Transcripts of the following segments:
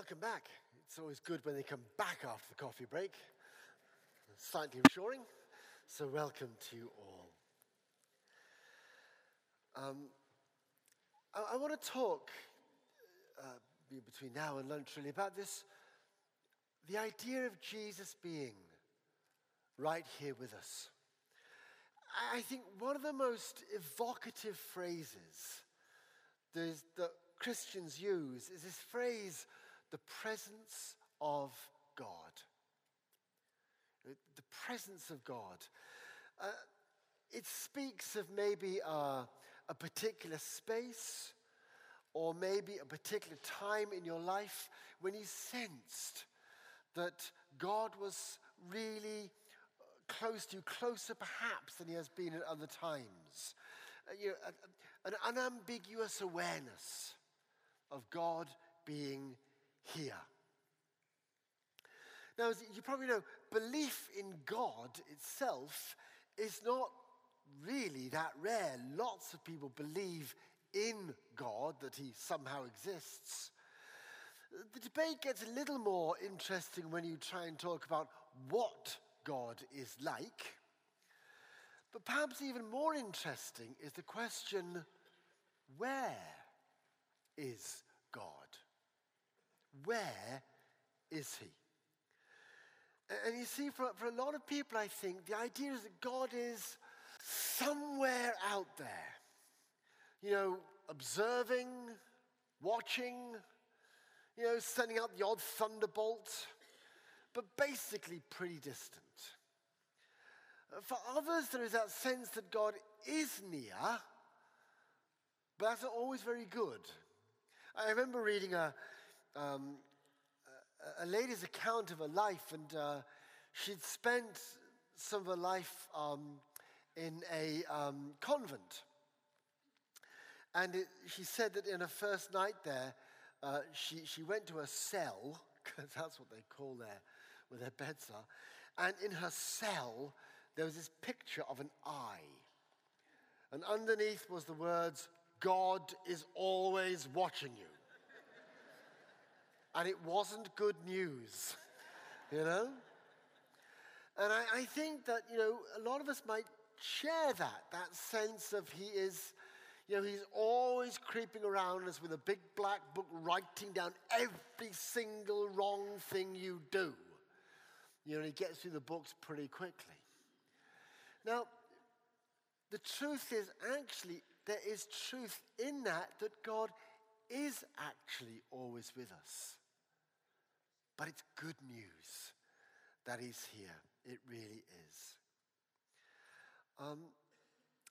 Welcome back. It's always good when they come back after the coffee break. Slightly reassuring. So, welcome to you all. Um, I, I, want to talk uh, between now and lunch really about this the idea of Jesus being right here with us. I think one of the most evocative phrases that Christians use is this phrase the presence of God. The presence of God. Uh, it speaks of maybe a, a particular space or maybe a particular time in your life when you sensed that God was really close to you, closer perhaps than he has been at other times. Uh, you know, an unambiguous awareness of God being here. Now, as you probably know, belief in God itself is not really that rare. Lots of people believe in God, that He somehow exists. The debate gets a little more interesting when you try and talk about what God is like. But perhaps even more interesting is the question where is God? Where is He? And you see, for, for a lot of people, I think the idea is that God is somewhere out there, you know, observing, watching, you know, sending out the odd thunderbolt, but basically pretty distant. For others, there is that sense that God is near, but that's not always very good. I remember reading a, um, a lady's account of her life, and uh, she'd spent some of her life um, in a um, convent. And it, she said that in her first night there, uh, she, she went to a cell, because that's what they call there, where their beds are. And in her cell, there was this picture of an eye. And underneath was the words, God is always watching you and it wasn't good news, you know? And I, I, think that, you know, a lot of us might share that, that sense of he is, you know, he's always creeping around us with a big black book writing down every single wrong thing you do. You know, he gets through the books pretty quickly. Now, the truth is actually, there is truth in that, that God is actually always with us. But it's good news that He's here. It really is. Um,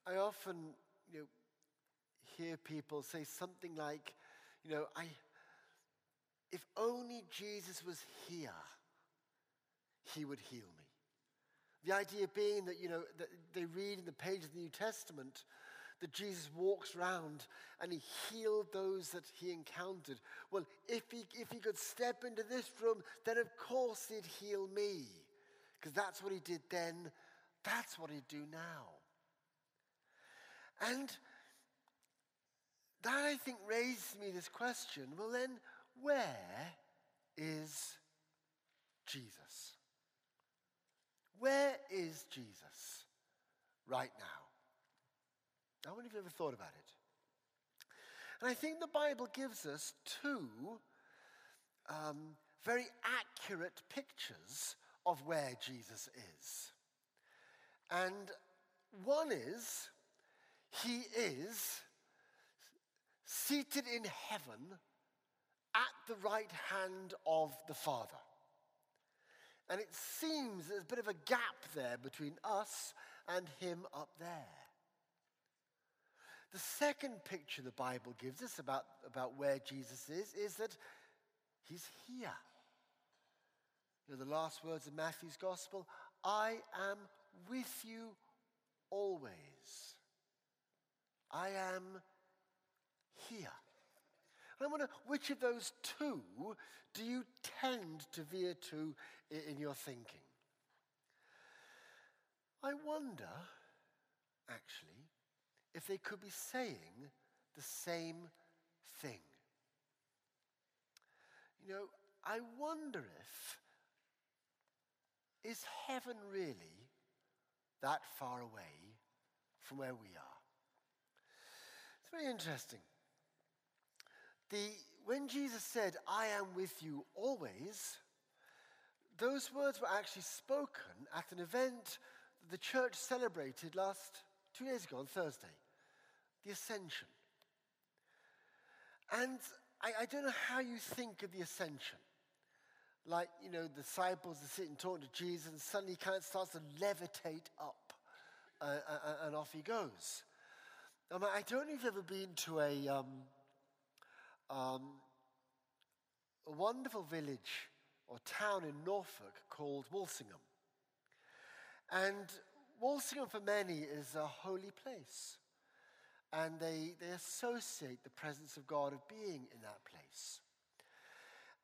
I often you know, hear people say something like, you know, I, if only Jesus was here, he would heal me. The idea being that, you know, that they read in the pages of the New Testament that Jesus walks around and he healed those that he encountered. Well, if he, if he could step into this room, then of course he'd heal me. Because that's what he did then, that's what he'd do now. And that, I think, raises me this question well, then, where is Jesus? Where is Jesus right now? I wonder if you've ever thought about it. And I think the Bible gives us two um, very accurate pictures of where Jesus is. And one is, he is seated in heaven at the right hand of the Father. And it seems there's a bit of a gap there between us and him up there. The second picture the Bible gives us about, about where Jesus is is that he's here. You know, the last words of Matthew's gospel I am with you always. I am here. And I wonder which of those two do you tend to veer to in your thinking? I wonder, actually, if they could be saying the same thing. You know, I wonder if, is heaven really that far away from where we are? It's very interesting. The, when Jesus said, I am with you always, those words were actually spoken at an event that the church celebrated last two days ago on Thursday the Ascension. And I, I don't know how you think of the Ascension. Like, you know, the disciples are sitting talking to Jesus, and suddenly he kind of starts to levitate up, uh, uh, uh and off he goes. I, mean, I don't know if you've ever been to a, um, um, a wonderful village or town in Norfolk called Walsingham. And Walsingham, for many, is a holy place and they, they associate the presence of God of being in that place.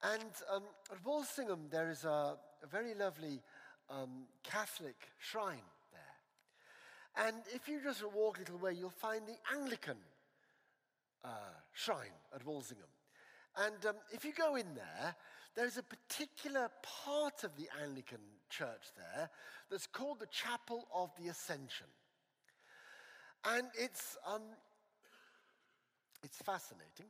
And um, at Walsingham, there is a, a very lovely um, Catholic shrine there. And if you just walk a little way, you'll find the Anglican uh, shrine at Walsingham. And um, if you go in there, there's a particular part of the Anglican church there that's called the Chapel of the Ascension. And it's, um, it's fascinating.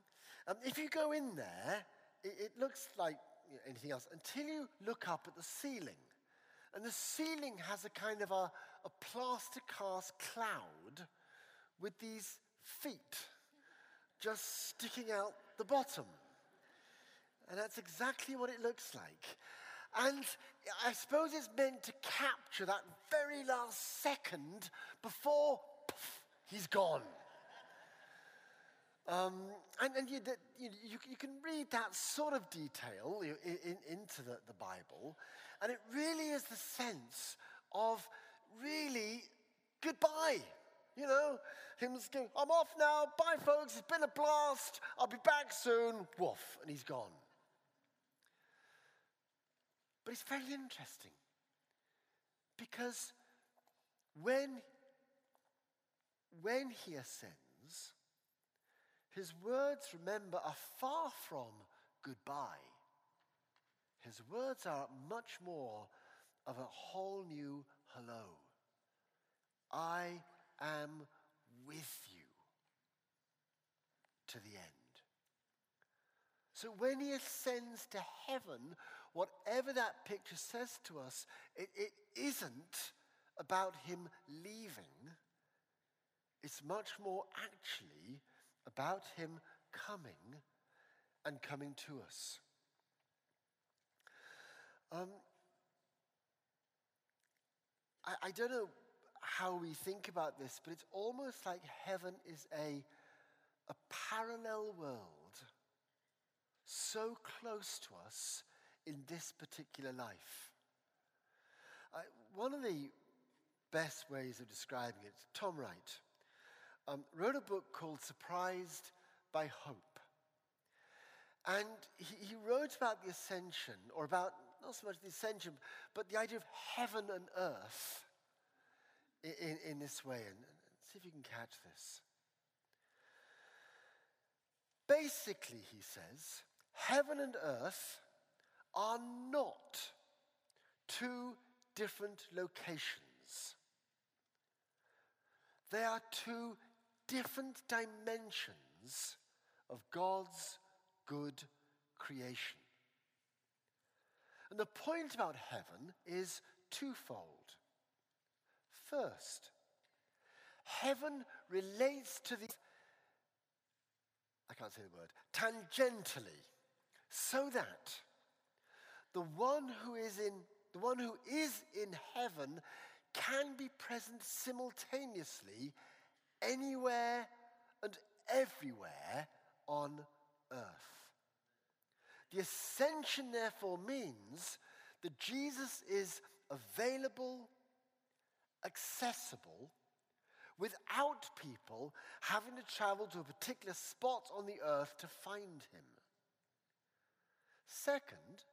Um, if you go in there, it, it looks like you know, anything else until you look up at the ceiling. And the ceiling has a kind of a, a plaster cast cloud with these feet just sticking out the bottom. And that's exactly what it looks like. And I suppose it's meant to capture that very last second before he's gone. Um, and and you, you, you, can read that sort of detail in, in, into the, the Bible, and it really is the sense of really goodbye. You know, him going, I'm off now. Bye, folks. It's been a blast. I'll be back soon. Woof. And he's gone. But it's very interesting because when when he ascends, his words, remember, are far from goodbye. His words are much more of a whole new hello. I am with you to the end. So when he ascends to heaven, whatever that picture says to us, it, it isn't about him leaving it's much more actually about Him coming and coming to us. Um, I, I don't know how we think about this, but it's almost like heaven is a, a parallel world so close to us in this particular life. I, one of the best ways of describing it, Tom Wright, um, wrote a book called Surprised by Hope. And he, he wrote about the ascension, or about not so much the ascension, but the idea of heaven and earth in, in, in this way. And, and see if you can catch this. Basically, he says, heaven and earth are not two different locations. They are two different dimensions of God's good creation. And the point about heaven is twofold. First, heaven relates to the, I can't say the word, tangentially, so that the one who is in, the one who is in heaven can be present simultaneously anywhere and everywhere on earth. The ascension, therefore, means that Jesus is available, accessible, without people having to travel to a particular spot on the earth to find him. Second,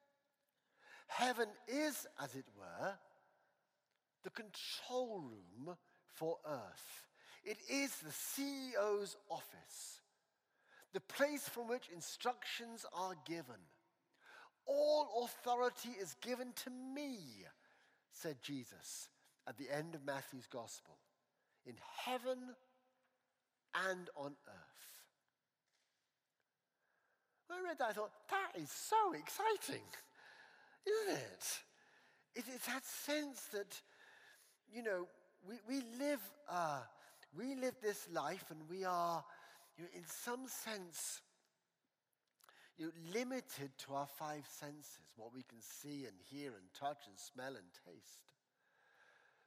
heaven is, as it were, the control room for earth. It is the CEO's office, the place from which instructions are given. All authority is given to me, said Jesus at the end of Matthew's gospel, in heaven and on earth. When I read that, I thought, that is so exciting, isn't it? It's that sense that, you know, we, we live uh, we live this life and we are, you know, in some sense, you know, limited to our five senses, what we can see and hear and touch and smell and taste.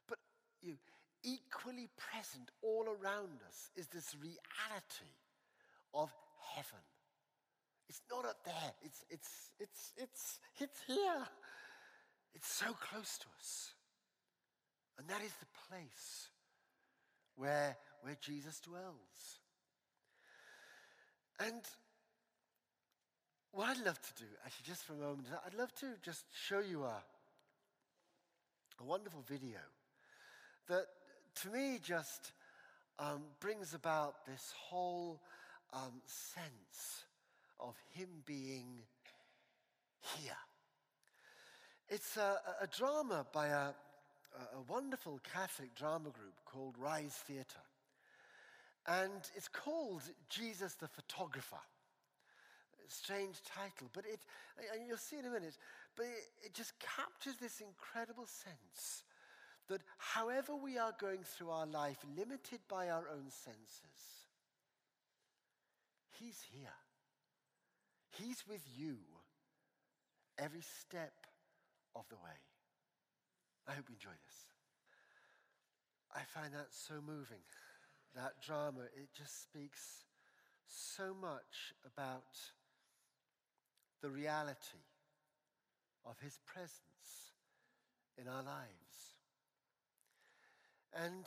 But you know, equally present all around us is this reality of heaven. It's not up there. It's, it's, it's, it's, it's here. It's so close to us. And that is the place where, where Jesus dwells. And what I'd love to do, actually, just for a moment, I'd love to just show you a, a wonderful video that, to me, just um, brings about this whole um, sense of Him being here. It's a, a drama by a, a wonderful Catholic drama group called Rise Theatre. And it's called Jesus the Photographer. Strange title, but it, and you'll see in a minute, but it, it just captures this incredible sense that however we are going through our life, limited by our own senses, He's here. He's with you every step of the way. I hope you enjoy this. I find that so moving. That drama, it just speaks so much about the reality of His presence in our lives. And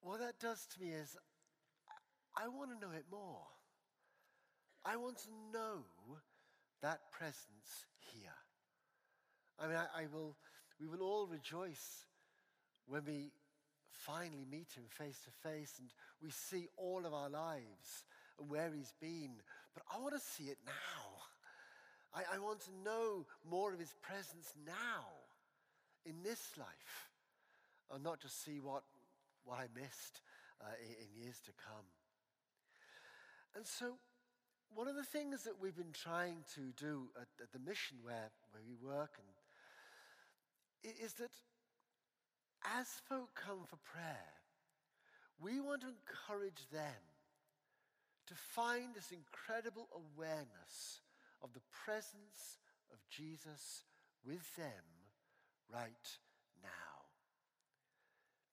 what that does to me is, I want to know it more. I want to know that presence here. I mean, I, I, will, we will all rejoice when we finally meet him face to face and we see all of our lives and where he's been. But I want to see it now. I, I want to know more of his presence now in this life and not just see what, what I missed uh, in, in years to come. And so one of the things that we've been trying to do at, at, the mission where, where we work and is that as folk come for prayer, we want to encourage them to find this incredible awareness of the presence of Jesus with them right now.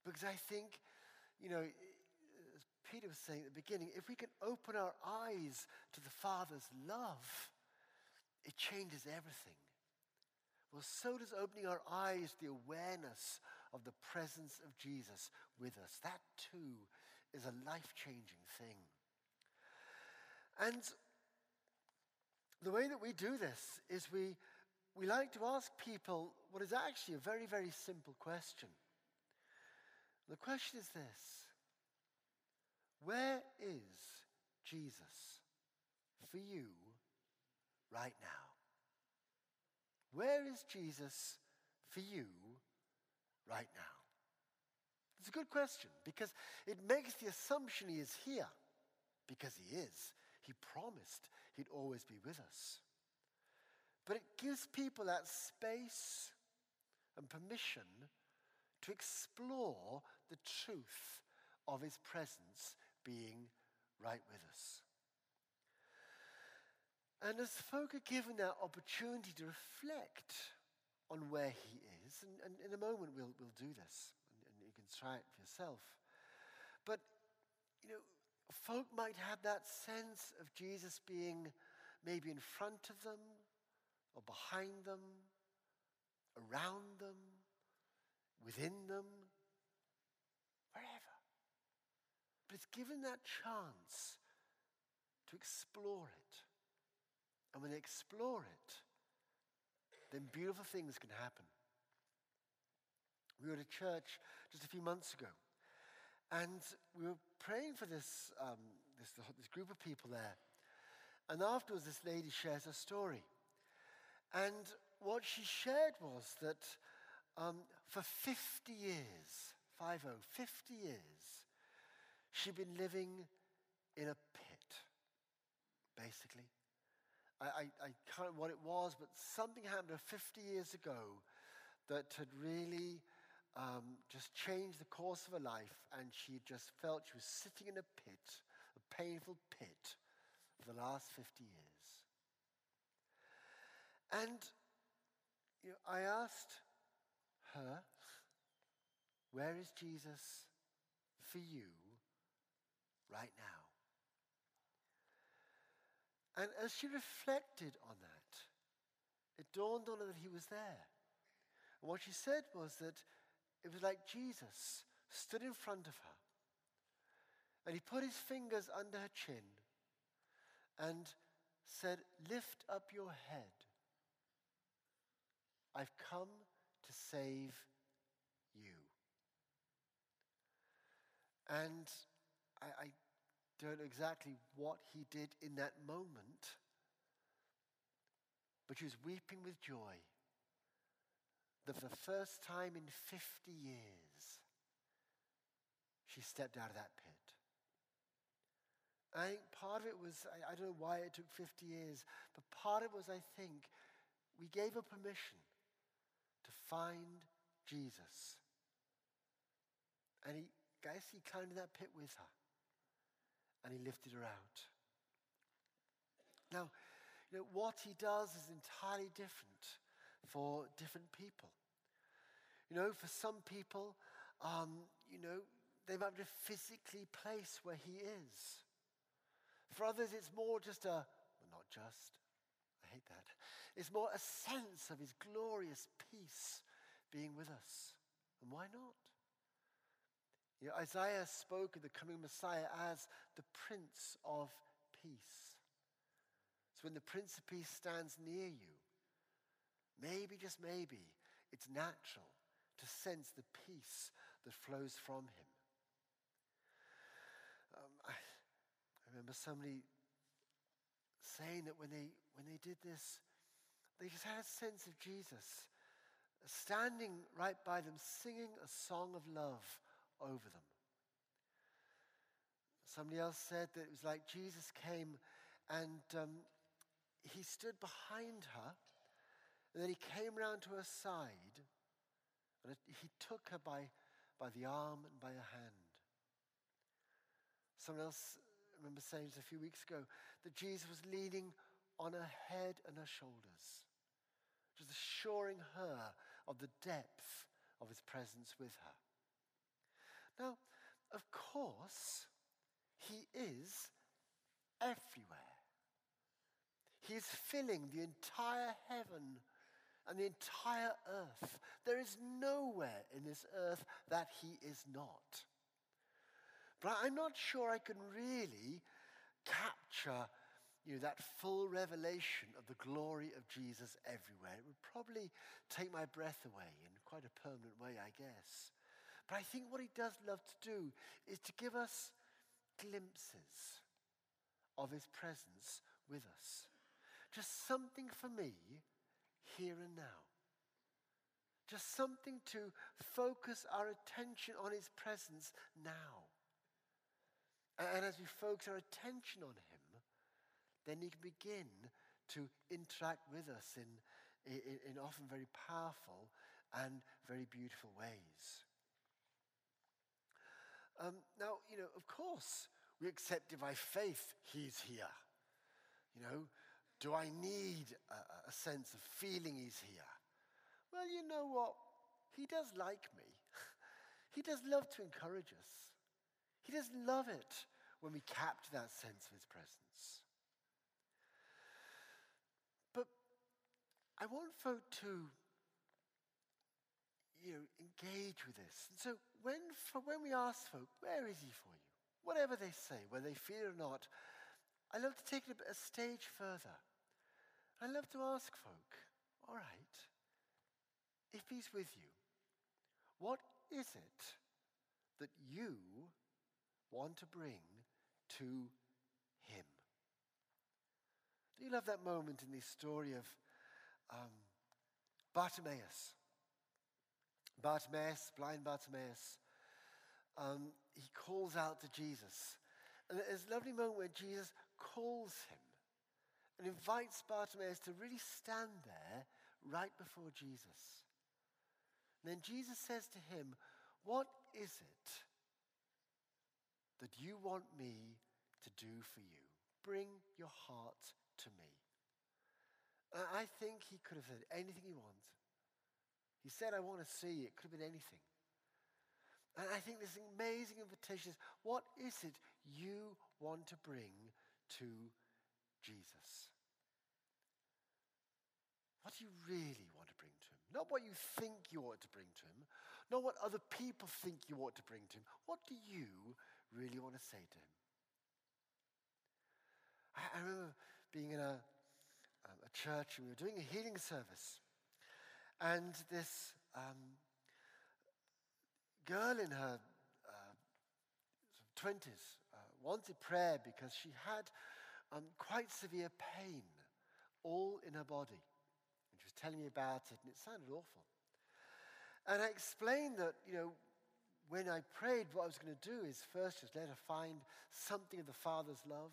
Because I think, you know, Peter was saying at the beginning, if we can open our eyes to the Father's love, it changes everything. Well, so does opening our eyes the awareness of the presence of Jesus with us. That too is a life changing thing. And the way that we do this is we, we like to ask people what is actually a very, very simple question. The question is this Where is Jesus for you right now? Where is Jesus for you right now? It's a good question because it makes the assumption he is here because he is. He promised he'd always be with us. But it gives people that space and permission to explore the truth of his presence being right with us. And as folk are given that opportunity to reflect on where he is, and, and in a moment we'll, we'll do this, and, and you can try it for yourself. But, you know, folk might have that sense of Jesus being maybe in front of them, or behind them, around them, within them, wherever. But it's given that chance to explore it and when they explore it, then beautiful things can happen. We were at a church just a few months ago, and we were praying for this, um, this, this group of people there. And afterwards, this lady shares a story. And what she shared was that um, for 50 years, 50, 50 years, she'd been living in a pit, basically. I, I, I can't remember what it was, but something happened 50 years ago that had really um, just changed the course of her life, and she just felt she was sitting in a pit, a painful pit, for the last 50 years. And you know, I asked her, Where is Jesus for you right now? And as she reflected on that, it dawned on her that he was there. And what she said was that it was like Jesus stood in front of her and he put his fingers under her chin and said, Lift up your head. I've come to save you. And I, I don't know exactly what he did in that moment, but she was weeping with joy that for the first time in 50 years, she stepped out of that pit. I think part of it was, I, I don't know why it took 50 years, but part of it was, I think, we gave her permission to find Jesus. And he, guys, he climbed in that pit with her and he lifted her out. Now, you know, what he does is entirely different for different people. You know, for some people, um, you know, they might be physically place where he is. For others, it's more just a, well, not just, I hate that. It's more a sense of his glorious peace being with us. And why not? You know, Isaiah spoke of the coming Messiah as the Prince of Peace. So when the Prince of Peace stands near you, maybe, just maybe, it's natural to sense the peace that flows from him. Um, I, I remember somebody saying that when they, when they did this, they just had a sense of Jesus standing right by them, singing a song of love over them. Somebody else said that it was like Jesus came and um, he stood behind her, and then he came round to her side, and he took her by, by the arm and by her hand. Someone else I remember saying just a few weeks ago that Jesus was leaning on her head and her shoulders, just assuring her of the depth of his presence with her. Now, of course, he is everywhere. He is filling the entire heaven and the entire earth. There is nowhere in this earth that he is not. But I'm not sure I can really capture you know, that full revelation of the glory of Jesus everywhere. It would probably take my breath away in quite a permanent way, I guess. But I think what he does love to do is to give us glimpses of his presence with us. Just something for me here and now. Just something to focus our attention on his presence now. And as we focus our attention on Him, then He can begin to interact with us in, in, in often very powerful and very beautiful ways. Um, now, you know, of course, we accept it by faith, He's here. You know, do I need a, a sense of feeling He's here? Well, you know what? He does like me. he does love to encourage us. He does love it when we capture that sense of his presence. But I want folk to you know, engage with this. And so when, for when we ask folk, where is he for you? Whatever they say, whether they feel or not, I love to take it a stage further. I love to ask folk, all right, if he's with you, what is it that you want to bring to Him. Do you love that moment in the story of um, Bartimaeus? Bartimaeus, blind Bartimaeus, um, he calls out to Jesus. And there's a lovely moment where Jesus calls him and invites Bartimaeus to really stand there right before Jesus. And then Jesus says to him, What is it that you want me to do for you? Bring your heart to me. And I think he could have said anything he wanted. He said, I want to see. It could have been anything. And I think this amazing invitation is what is it you want to bring to Jesus? What do you really want to bring to him? Not what you think you ought to bring to him, not what other people think you ought to bring to him. What do you really want to say to him? I, I remember being in a, um, a church and we were doing a healing service. And this um, girl in her uh, 20s uh, wanted prayer because she had um, quite severe pain all in her body And she was telling me about it, and it sounded awful. And I explained that, you know, when I prayed, what I was going to do is first just let her find something of the Father's love,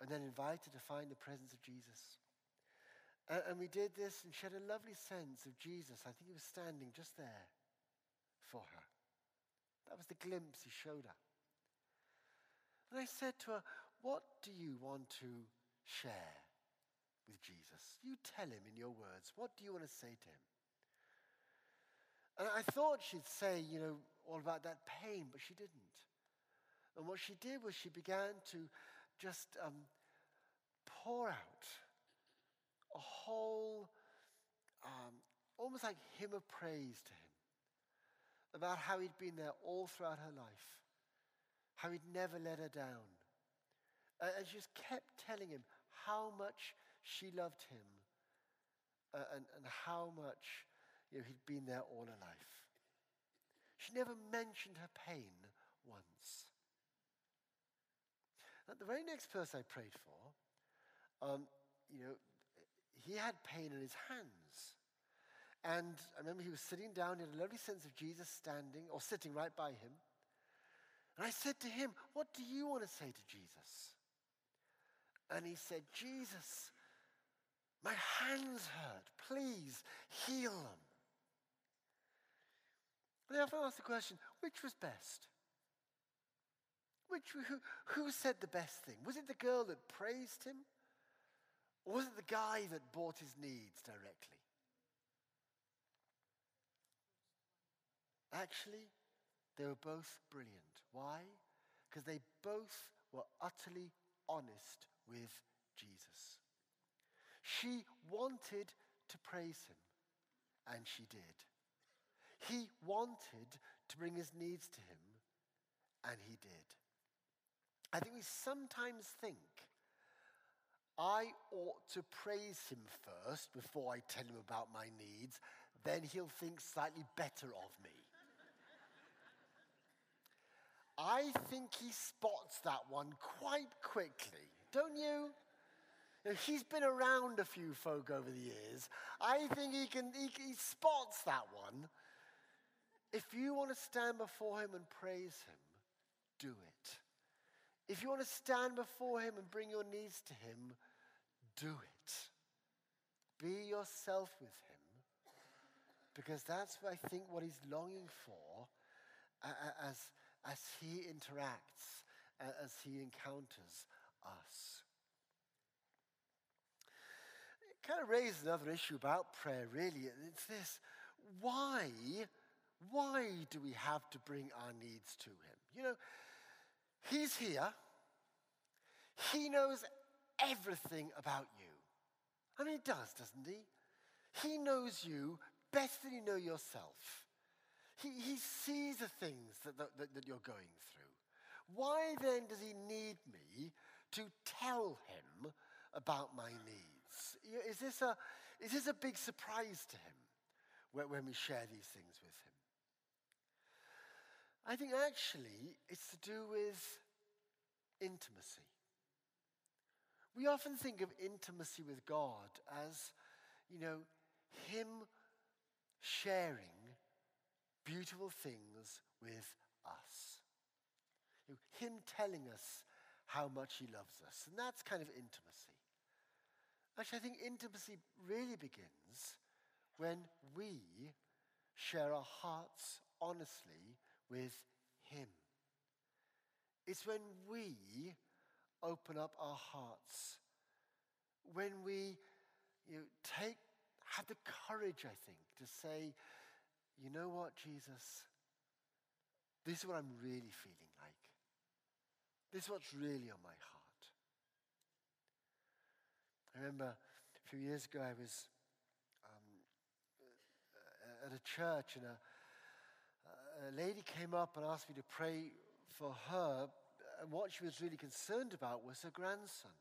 and then invite her to find the presence of Jesus. And, we did this, and she had a lovely sense of Jesus. I think he was standing just there for her. That was the glimpse he showed her. And I said to her, What do you want to share? with Jesus. You tell him in your words, what do you want to say to him? And I thought she'd say, you know, all about that pain, but she didn't. And what she did was she began to just um, pour out a whole, um, almost like hymn of praise to him about how he'd been there all throughout her life, how he'd never let her down. And she just kept telling him how much she loved him uh, and, and how much you know, he'd been there all her life. She never mentioned her pain once. And the very next person I prayed for, um, you know, he had pain in his hands. And I remember he was sitting down, had a lovely sense of Jesus standing or sitting right by him. And I said to him, What do you want to say to Jesus? And he said, Jesus, my hands hurt. Please heal them. And I often ask the question which was best? Which, who, who said the best thing? Was it the girl that praised him? Or was it the guy that bought his needs directly? Actually, they were both brilliant. Why? Because they both were utterly honest with Jesus. She wanted to praise him, and she did. He wanted to bring his needs to him, and he did. I think we sometimes think I ought to praise him first before I tell him about my needs, then he'll think slightly better of me. I think he spots that one quite quickly, don't you? he's been around a few folk over the years. I think he can he, he spots that one. If you want to stand before him and praise him, do it. If you want to stand before him and bring your needs to him, do it. Be yourself with him. Because that's, what I think, what he's longing for as, as he interacts, as he encounters us It kind of raises another issue about prayer, really. It's this why, why do we have to bring our needs to Him? You know, He's here, He knows everything about you. I mean, He does, doesn't He? He knows you better than you know yourself. He, he sees the things that, that, that you're going through. Why then does He need me to tell Him about my needs? Is this a, is this a big surprise to him when we share these things with him? I think actually it's to do with intimacy. We often think of intimacy with God as, you know, Him sharing beautiful things with us. You know, him telling us how much He loves us. And that's kind of intimacy. Actually, I think intimacy really begins when we share our hearts honestly with Him. It's when we open up our hearts, when we you know, take, have the courage, I think, to say, you know what, Jesus? This is what I'm really feeling like. This is what's really on my heart. I remember a few years ago, I was um, at a church, and a, a lady came up and asked me to pray for her. What she was really concerned about was her grandson.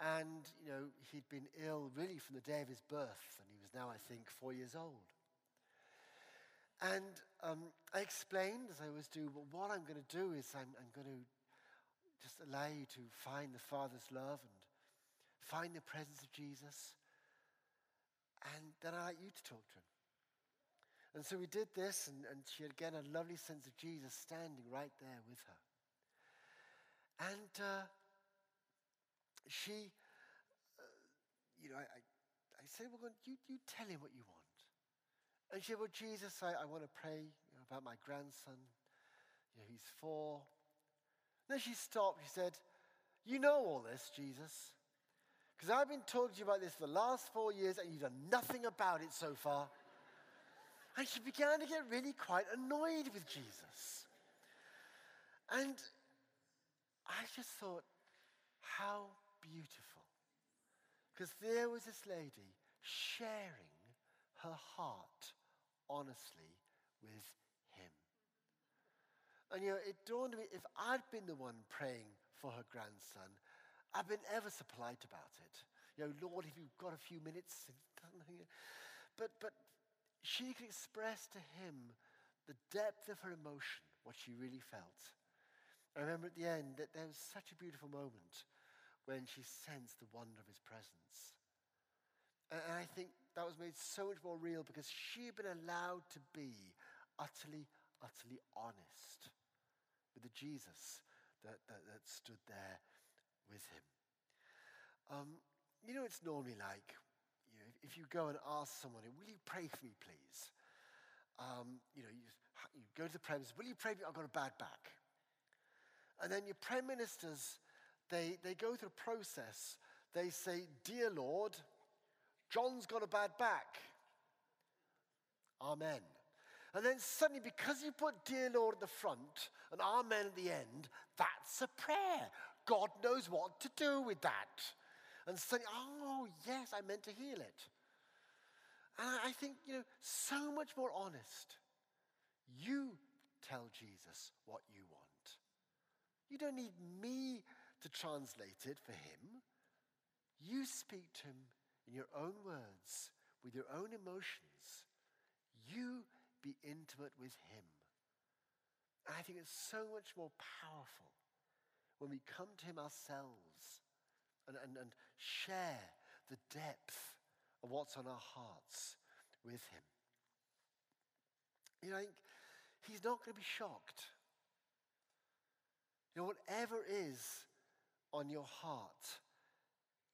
And, you know, he'd been ill really from the day of his birth, and he was now, I think, four years old. And um, I explained, as I always do, well, what I'm going to do is I'm, I'm going to just allow you to find the Father's love and find the presence of Jesus. And then I'd like you to talk to him. And so we did this, and, and she had again a lovely sense of Jesus standing right there with her. And uh, she, uh, you know, I, I, I said, well, you, you tell him what you want. And she said, Well, Jesus, I, I want to pray about my grandson. Know, he's four. then she stopped. She said, You know all this, Jesus. Because I've been talking to you about this for the last four years and you've done nothing about it so far. And she began to get really quite annoyed with Jesus. And I just thought, how beautiful. Because there was this lady sharing her heart honestly with Him. And you know, it dawned on me if I'd been the one praying for her grandson, I've been ever so polite about it. You know, Lord, if you've got a few minutes, but but she could express to him the depth of her emotion, what she really felt. I remember at the end that there was such a beautiful moment when she sensed the wonder of his presence. And I think that was made so much more real because she had been allowed to be utterly, utterly honest with the Jesus that, that, that stood there with him. Um, you know, it's normally like, you know, if you go and ask someone, will you pray for me, please? Um, you know, you, you go to the Prime will you pray for me? I've got a bad back. And then your prayer ministers, they, they go through a process. They say, Dear Lord, John's got a bad back. Amen. And then suddenly, because you put Dear Lord at the front and Amen at the end, that's a prayer. God knows what to do with that. And suddenly, oh, yes, I meant to heal it. And I think, you know, so much more honest. You tell Jesus what you want. You don't need me to translate it for him. You speak to him in your own words, with your own emotions, you be intimate with Him. And I think it's so much more powerful when we come to Him ourselves and, and, and share the depth of what's on our hearts with Him. You know, I think He's not going to be shocked. Know, whatever is on your heart,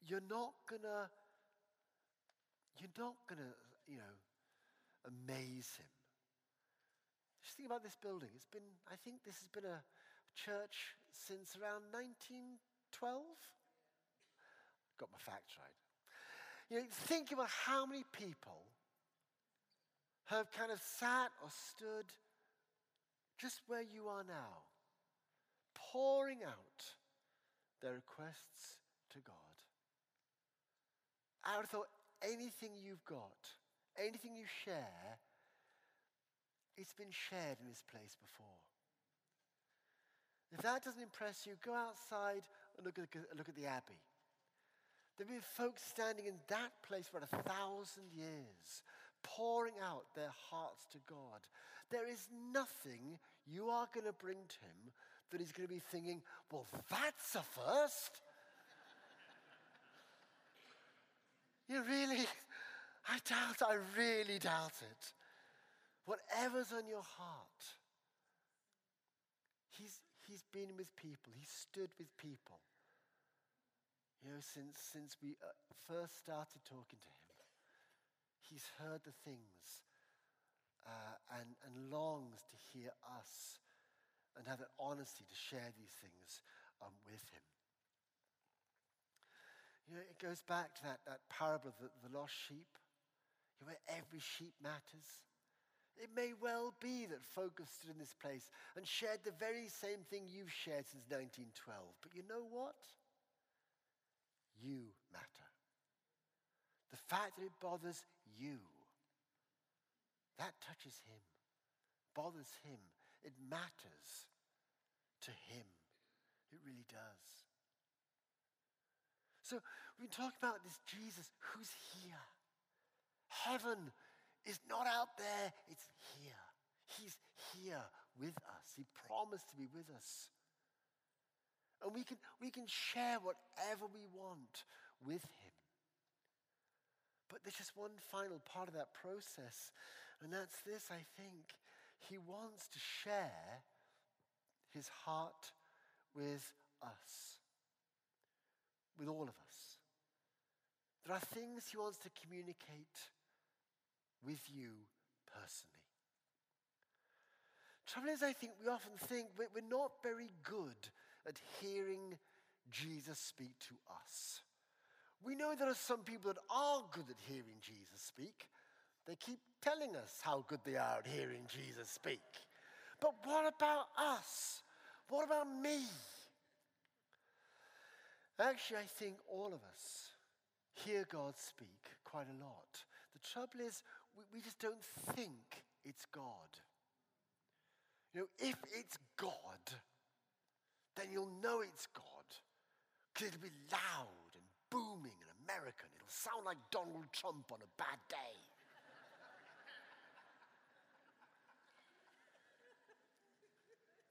you're not to you're not to, you know, amaze him. Just think about this building. It's been, I think this has been a church since around 1912. Got my facts right. You know, think about how many people have kind of sat or stood just where you are now, pouring out their requests to God. I would have thought anything you've got, anything you share, it's been shared in this place before. If that doesn't impress you, go outside and look at, look at the Abbey. There have been folks standing in that place for a thousand years, pouring out their hearts to God. There is nothing you are going to bring to Him that He's going to be thinking, well, that's a first. You really? I doubt, I really doubt it. Whatever's on your heart, he's, he's been with people, he's stood with people. You know, since, since we uh, first started talking to him, he's heard the things uh, and, and longs to hear us and have the honesty to share these things um, with him. You know, it goes back to that, that parable of the, the lost sheep, you know, where every sheep matters. It may well be that folk have stood in this place and shared the very same thing you've shared since 1912. But you know what? You matter. The fact that it bothers you, that touches him, bothers him. It matters to him. It really does. So we talk about this Jesus who's here. Heaven is not out there, it's here. He's here with us. He promised to be with us. And we can, we can share whatever we want with him. But there's just one final part of that process, and that's this I think. He wants to share his heart with us, with all of us. There are things he wants to communicate with you personally. Trouble is, I think we often think we're not very good at hearing Jesus speak to us. We know there are some people that are good at hearing Jesus speak. They keep telling us how good they are at hearing Jesus speak. But what about us? What about me? Actually, I think all of us hear God speak quite a lot. The trouble is, we, we just don't think it's God. You know, if it's God, then you'll know it's God. Because it'll be loud and booming and American. It'll sound like Donald Trump on a bad day.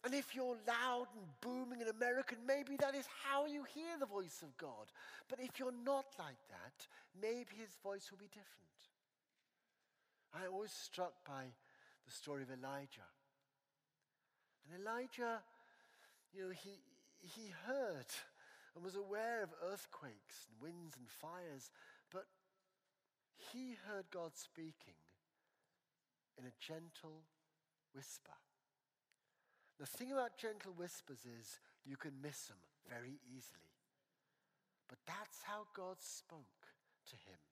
And if you're loud and booming and American, maybe that is how you hear the voice of God. But if you're not like that, maybe his voice will be different. I'm always struck by the story of Elijah. And Elijah, you know, he, he heard and was aware of earthquakes and winds and fires, but he heard God speaking in a gentle whisper. The thing about gentle whispers is you can miss them very easily. But that's how God spoke to him.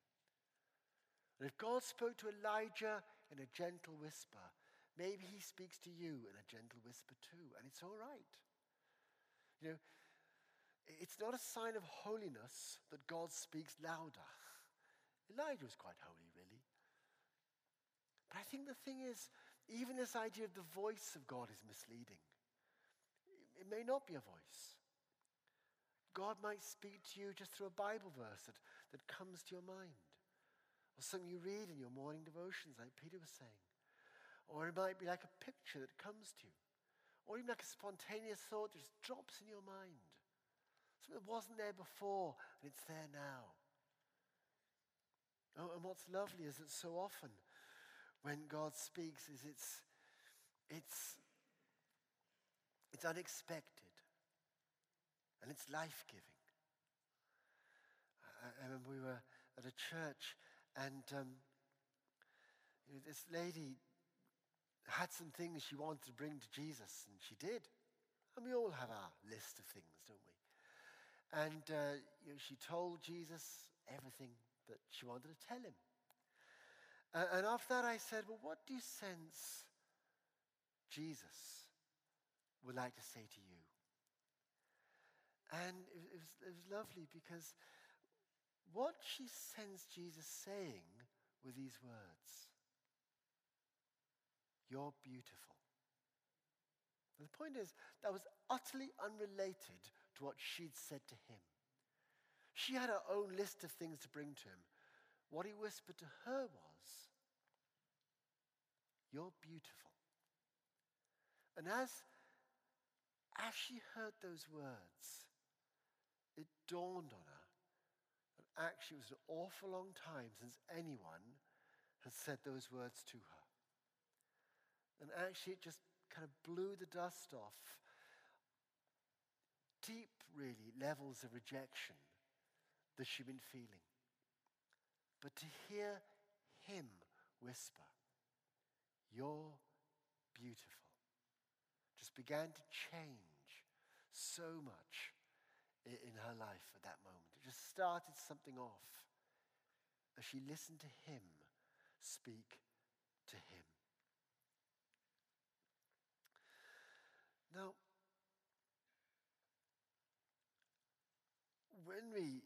And if God spoke to Elijah in a gentle whisper, maybe he speaks to you in a gentle whisper too, and it's all right. You know, it's not a sign of holiness that God speaks louder. Elijah was quite holy, really. But I think the thing is, even this idea of the voice of God is misleading. It may not be a voice. God might speak to you just through a Bible verse that, that comes to your mind, or something you read in your morning devotions, like Peter was saying. Or it might be like a picture that comes to you, or even like a spontaneous thought that just drops in your mind. Something that wasn't there before, and it's there now. Oh, and what's lovely is that so often when God speaks is it's, it's, it's unexpected and it's life giving. I, I, remember we were at a church and um, you know, this lady had some things she wanted to bring to Jesus, and she did. And we all have our list of things, don't we? And uh, you know, she told Jesus everything that she wanted to tell him. And after that, I said, Well, what do you sense Jesus would like to say to you? And it, it, was, it was lovely because what she sensed Jesus saying were these words You're beautiful. And the point is, that was utterly unrelated to what she'd said to him. She had her own list of things to bring to him. What he whispered to her was, You're beautiful. And as, as she heard those words, it dawned on her that actually, it was an awful long time since anyone had said those words to her. And actually, it just kind of blew the dust off. Deep, really, levels of rejection that she'd been feeling. But to hear him whisper, You're beautiful, just began to change so much in her life at that moment. It just started something off as she listened to him speak to him. Now, when we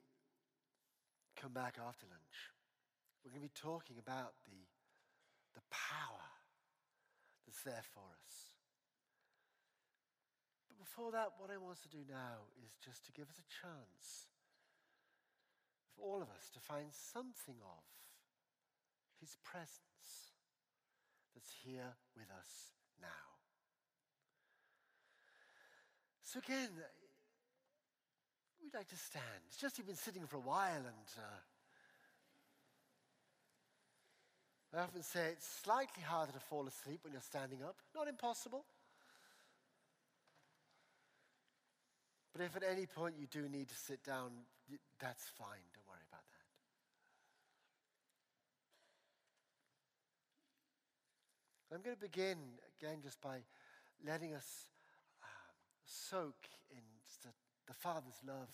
come back after lunch, we're going to be talking about the, the power there for us. But before that, what I want to do now is just to give us a chance for all of us to find something of His presence that's here with us now. So, again, we'd like to stand. It's just you've been sitting for a while, and uh, I often say it's slightly harder to fall asleep when you're standing up. Not impossible. But if at any point you do need to sit down, that's fine. Don't worry about that. I'm going to begin again just by letting us um, soak in the, the, Father's love.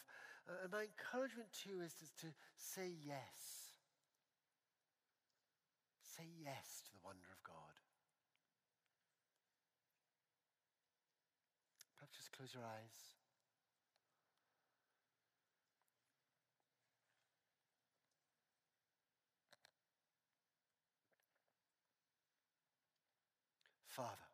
Uh, and my encouragement to you is to, to say yes. Say yes to the wonder of God. Perhaps just close your eyes. Father.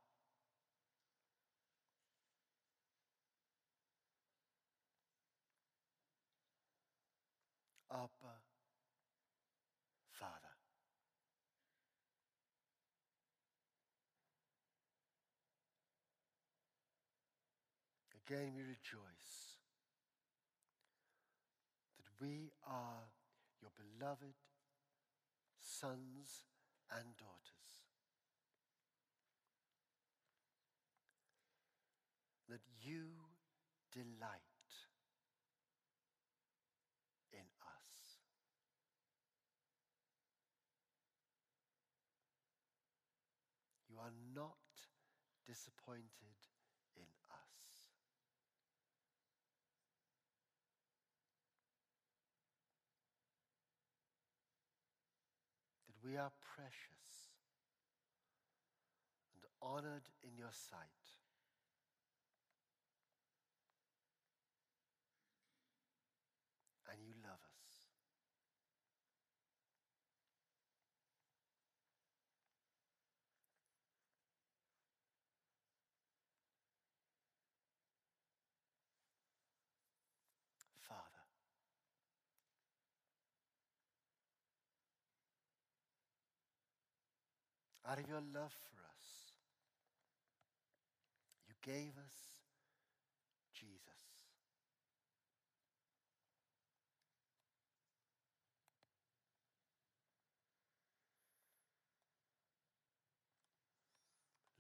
Abba, Father. Again, we rejoice that we are your beloved sons and daughters. that you delight in us. You are not disappointed in us. That we are precious and honored in your sight. and you love us. Father. Out of your love for us, you gave us Jesus.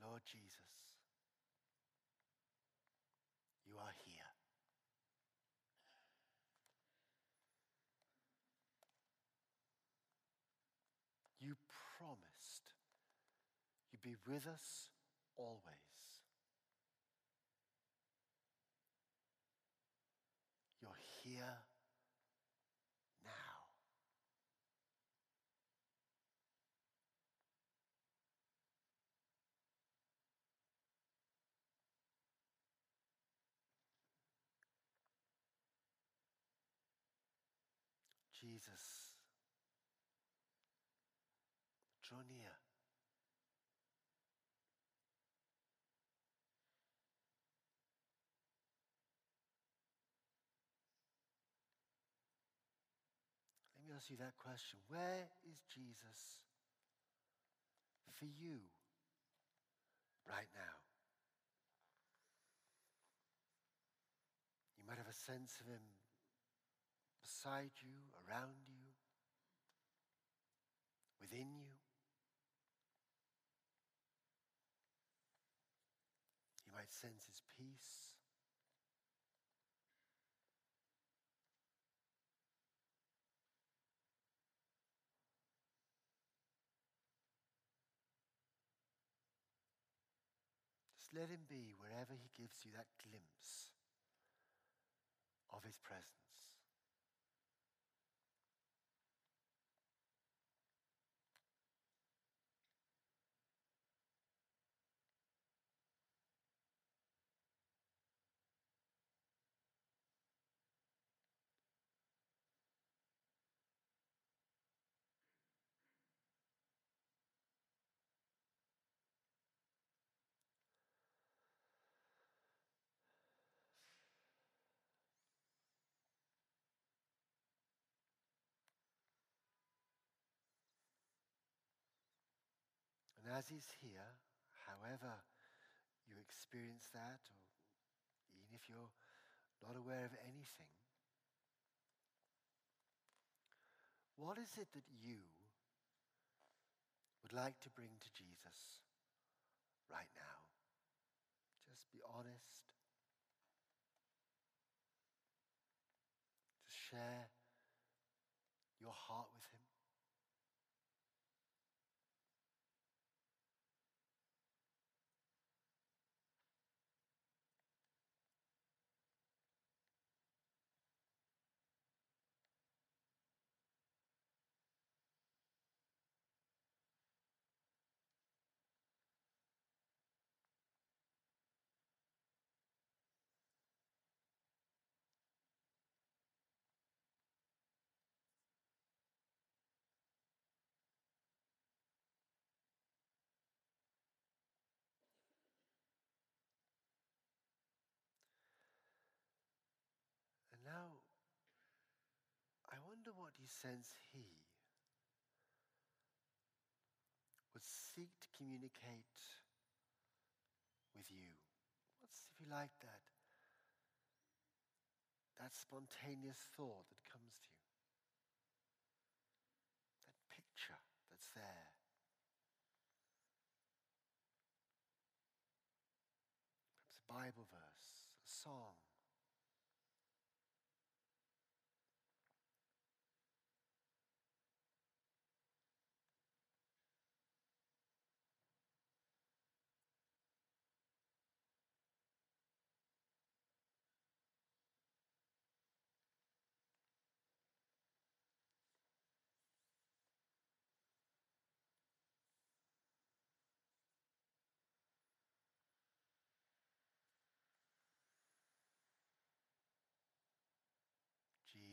Lord Jesus, you are here. You promised you'd be with us always. You're here now. Jesus, draw near. Ask you that question. Where is Jesus for you right now? You might have a sense of him beside you, around you, within you. You might sense his peace. Just let him be wherever he gives you that glimpse of his presence. And as He's here, however you experience that, or even if you're not aware of anything, what is it that you would like to bring to Jesus right now? Just be honest. Just share your heart with Him. And now, I wonder what you sense he would seek to communicate with you. What's, if you like, that, that spontaneous thought that comes to you? That picture that's there. Perhaps a Bible verse, a song.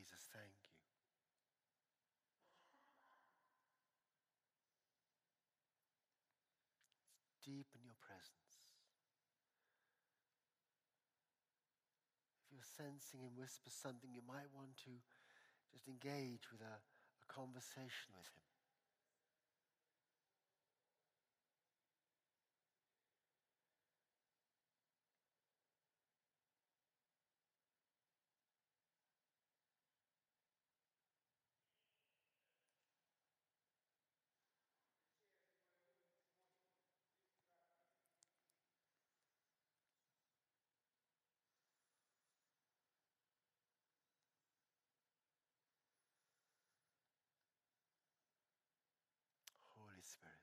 Jesus, thank you. Deep in your presence. If you're sensing him whisper something, you might want to just engage with a, a conversation with him. Holy Spirit.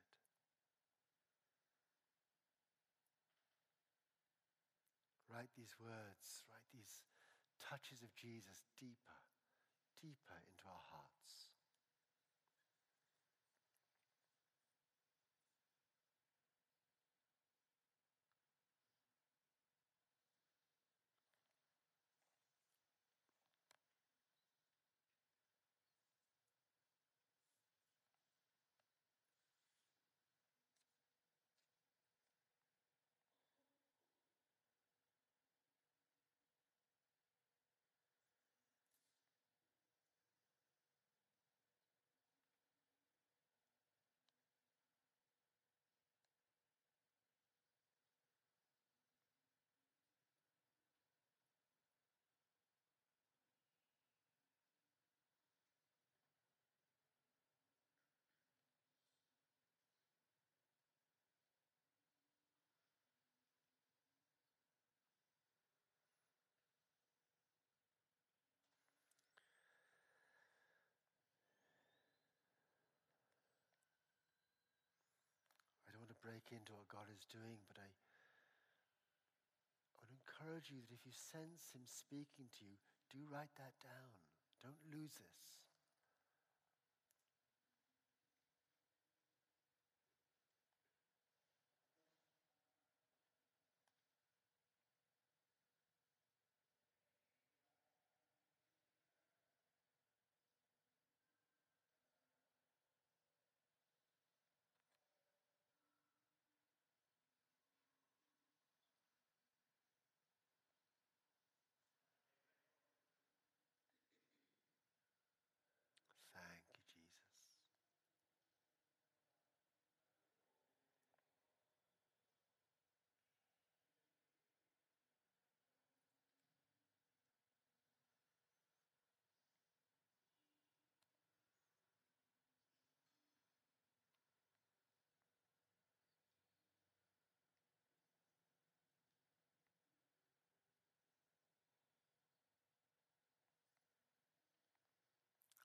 Write these words, write these touches of Jesus deeper, deeper into our hearts. Into what God is doing, but I, I would encourage you that if you sense Him speaking to you, do write that down. Don't lose this. Thank you, Jesus.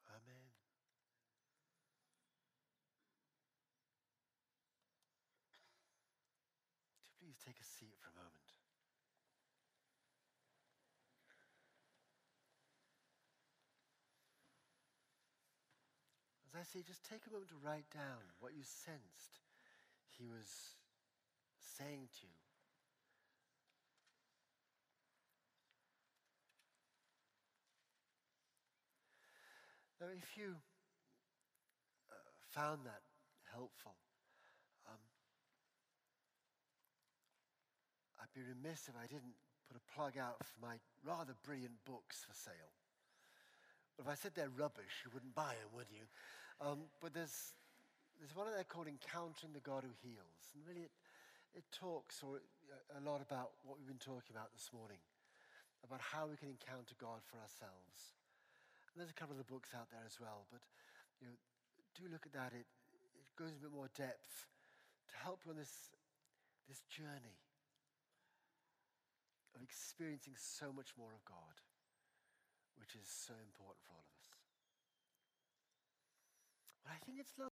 Amen. Do please take a seat for a moment. As I say, just take a moment to write down what you sensed he was saying to you. Now, if you uh, found that helpful, um, I'd be remiss if I didn't put a plug out for my rather brilliant books for sale. But if I said they're rubbish, you wouldn't buy them, would you? Um, but there's, there's one of there called Encountering the God Who Heals. And really, it, it talks or a lot about what we've been talking about this morning, about how we can encounter God for ourselves. And there's a couple of the books out there as well, but you know, do look at that. It, it goes a bit more depth to help you on this, this journey of experiencing so much more of God, which is so important for all of us. But I think it's